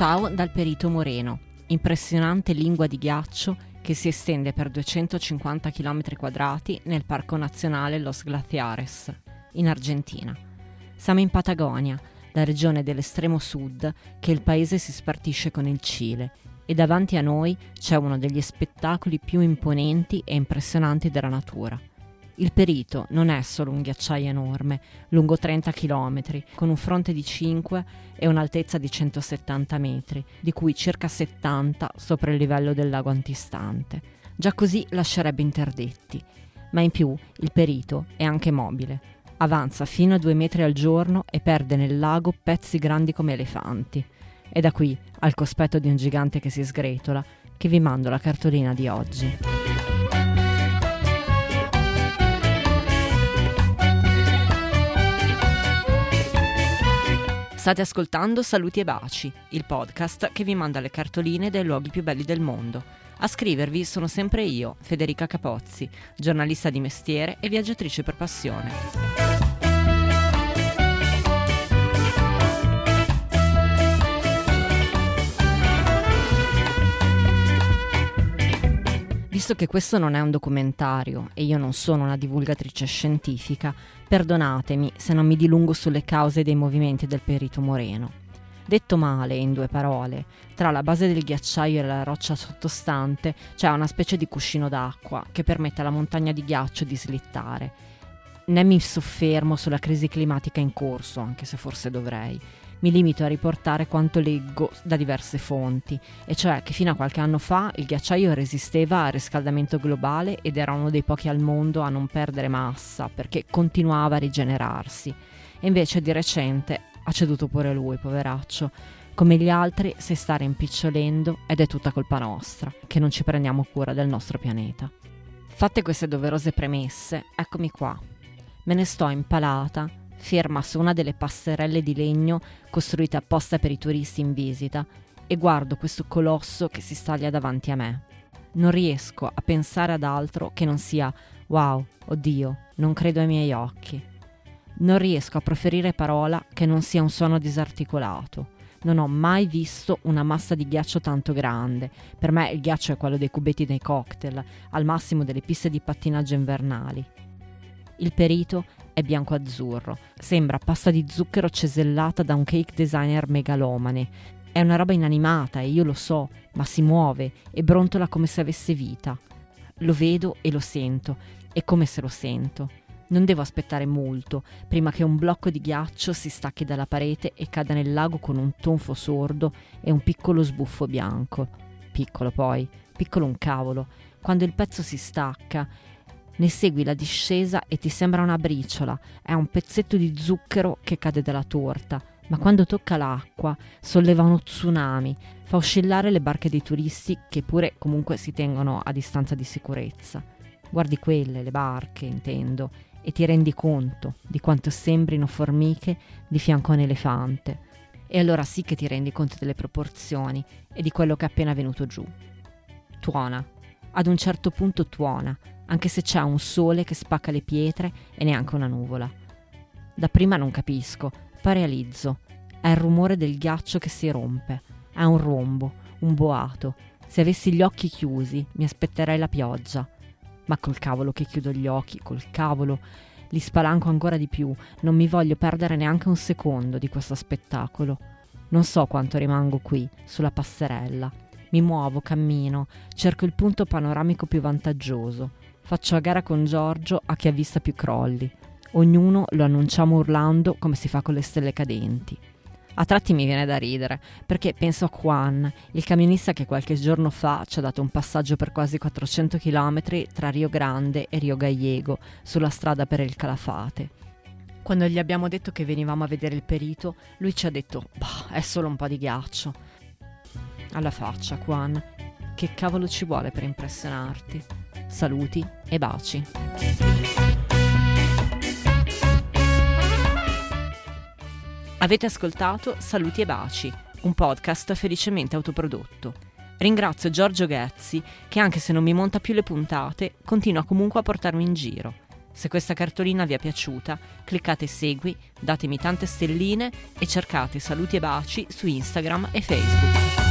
Ciao dal Perito Moreno, impressionante lingua di ghiaccio che si estende per 250 km quadrati nel Parco Nazionale Los Glaciares, in Argentina. Siamo in Patagonia, la regione dell'estremo sud che il paese si spartisce con il Cile e davanti a noi c'è uno degli spettacoli più imponenti e impressionanti della natura. Il Perito non è solo un ghiacciaio enorme, lungo 30 km, con un fronte di 5 e un'altezza di 170 metri, di cui circa 70 sopra il livello del lago antistante. Già così lascerebbe interdetti. Ma in più il Perito è anche mobile. Avanza fino a 2 metri al giorno e perde nel lago pezzi grandi come elefanti. E da qui, al cospetto di un gigante che si sgretola, che vi mando la cartolina di oggi. State ascoltando Saluti e Baci, il podcast che vi manda le cartoline dei luoghi più belli del mondo. A scrivervi sono sempre io, Federica Capozzi, giornalista di mestiere e viaggiatrice per passione. Visto che questo non è un documentario e io non sono una divulgatrice scientifica, perdonatemi se non mi dilungo sulle cause dei movimenti del perito moreno. Detto male, in due parole, tra la base del ghiacciaio e la roccia sottostante c'è una specie di cuscino d'acqua che permette alla montagna di ghiaccio di slittare. Né mi soffermo sulla crisi climatica in corso, anche se forse dovrei mi limito a riportare quanto leggo da diverse fonti, e cioè che fino a qualche anno fa il ghiacciaio resisteva al riscaldamento globale ed era uno dei pochi al mondo a non perdere massa perché continuava a rigenerarsi. E invece di recente ha ceduto pure lui, poveraccio. Come gli altri si sta rimpicciolendo ed è tutta colpa nostra, che non ci prendiamo cura del nostro pianeta. Fatte queste doverose premesse, eccomi qua. Me ne sto impalata ferma su una delle passerelle di legno costruite apposta per i turisti in visita e guardo questo colosso che si staglia davanti a me. Non riesco a pensare ad altro che non sia wow, oddio, non credo ai miei occhi. Non riesco a proferire parola che non sia un suono disarticolato. Non ho mai visto una massa di ghiaccio tanto grande. Per me il ghiaccio è quello dei cubetti dei cocktail, al massimo delle piste di pattinaggio invernali. Il perito è bianco-azzurro, sembra pasta di zucchero cesellata da un cake designer megalomane. È una roba inanimata e io lo so, ma si muove e brontola come se avesse vita. Lo vedo e lo sento, è come se lo sento. Non devo aspettare molto prima che un blocco di ghiaccio si stacchi dalla parete e cada nel lago con un tonfo sordo e un piccolo sbuffo bianco. Piccolo poi, piccolo un cavolo. Quando il pezzo si stacca ne segui la discesa e ti sembra una briciola, è un pezzetto di zucchero che cade dalla torta, ma quando tocca l'acqua solleva uno tsunami, fa oscillare le barche dei turisti che pure comunque si tengono a distanza di sicurezza. Guardi quelle, le barche, intendo, e ti rendi conto di quanto sembrino formiche di fianco a un elefante. E allora sì che ti rendi conto delle proporzioni e di quello che è appena venuto giù. Tuona. Ad un certo punto tuona, anche se c'è un sole che spacca le pietre e neanche una nuvola. Da prima non capisco, poi realizzo. È il rumore del ghiaccio che si rompe. È un rombo, un boato. Se avessi gli occhi chiusi, mi aspetterei la pioggia. Ma col cavolo che chiudo gli occhi, col cavolo, li spalanco ancora di più. Non mi voglio perdere neanche un secondo di questo spettacolo. Non so quanto rimango qui, sulla passerella. Mi muovo, cammino, cerco il punto panoramico più vantaggioso. Faccio a gara con Giorgio a chi ha vista più crolli. Ognuno lo annunciamo urlando come si fa con le stelle cadenti. A tratti mi viene da ridere, perché penso a Juan, il camionista che qualche giorno fa ci ha dato un passaggio per quasi 400 km tra Rio Grande e Rio Gallego, sulla strada per il Calafate. Quando gli abbiamo detto che venivamo a vedere il perito, lui ci ha detto, bah, è solo un po' di ghiaccio. Alla faccia, Juan, che cavolo ci vuole per impressionarti? Saluti e baci. Avete ascoltato Saluti e baci, un podcast felicemente autoprodotto. Ringrazio Giorgio Ghezzi che anche se non mi monta più le puntate, continua comunque a portarmi in giro. Se questa cartolina vi è piaciuta, cliccate segui, datemi tante stelline e cercate saluti e baci su Instagram e Facebook.